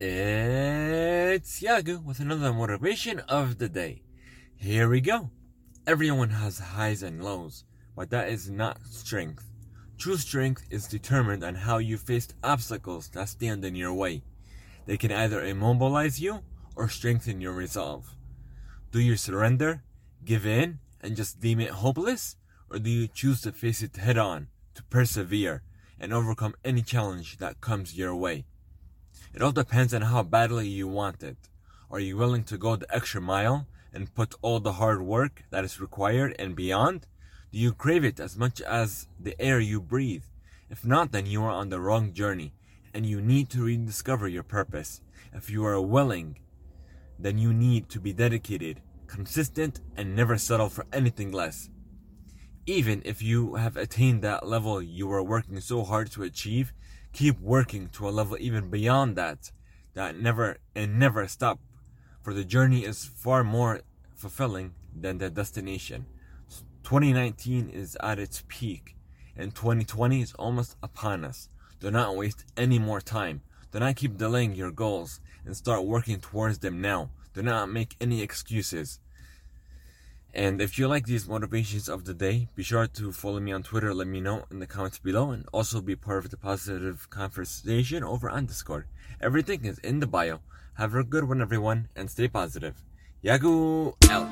It's Yagu with another motivation of the day. Here we go. Everyone has highs and lows, but that is not strength. True strength is determined on how you face obstacles that stand in your way. They can either immobilize you or strengthen your resolve. Do you surrender, give in, and just deem it hopeless? Or do you choose to face it head on, to persevere, and overcome any challenge that comes your way? It all depends on how badly you want it. Are you willing to go the extra mile and put all the hard work that is required and beyond? Do you crave it as much as the air you breathe? If not, then you are on the wrong journey and you need to rediscover your purpose. If you are willing, then you need to be dedicated, consistent, and never settle for anything less. Even if you have attained that level you were working so hard to achieve, keep working to a level even beyond that that never and never stop. For the journey is far more fulfilling than the destination. 2019 is at its peak and 2020 is almost upon us. Do not waste any more time. Do not keep delaying your goals and start working towards them now. Do not make any excuses and if you like these motivations of the day, be sure to follow me on Twitter. Let me know in the comments below and also be part of the positive conversation over on Discord. Everything is in the bio. Have a good one, everyone, and stay positive. Yagu out.